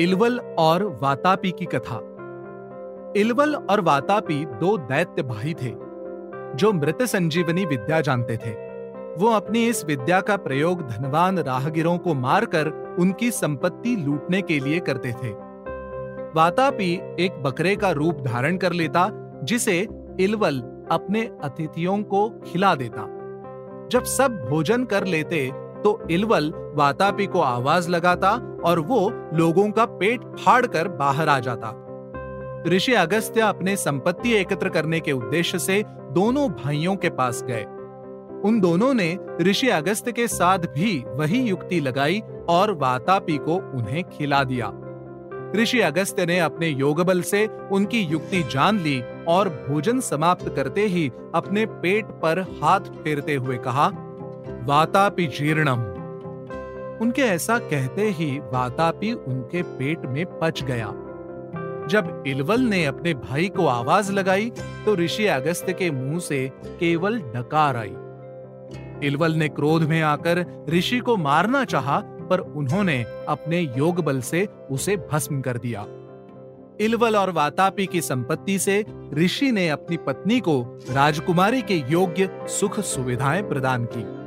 इलवल और वातापी की कथा। इलवल और वातापी दो दैत्य भाई थे, जो मृत संजीवनी विद्या जानते थे। वो अपनी इस विद्या का प्रयोग धनवान राहगीरों को मारकर उनकी संपत्ति लूटने के लिए करते थे। वातापी एक बकरे का रूप धारण कर लेता, जिसे इलवल अपने अतिथियों को खिला देता। जब सब भोजन कर लेते तो इलवल वातापी को आवाज़ लगाता और वो लोगों का पेट फाड़ कर बाहर आ जाता। ऋषि अगस्त्य अपने संपत्ति एकत्र करने के उद्देश्य से दोनों भाइयों के पास गए। उन दोनों ने ऋषि अगस्त्य के साथ भी वही युक्ति लगाई और वातापी को उन्हें खिला दिया। ऋषि अगस्त्य ने अपने योग बल से उनकी युक्ति जान ली और भोजन समाप्त करते ही अपने पेट पर हाथ फेरते हुए कहा, वातापी जीर्णम। उनके ऐसा कहते ही वातापी उनके पेट में पच गया। जब इलवल ने अपने भाई को आवाज़ लगाई तो ऋषि अगस्त्य के मुँह से केवल डकार आई। इलवल ने क्रोध में आकर ऋषि को मारना चाहा, पर उन्होंने अपने योग बल से उसे भस्म कर दिया। इलवल और वातापी की संपत्ति से ऋषि ने अपनी पत्नी को राजकुमारी के योग्य सुख सुविधाएँ प्रदान की।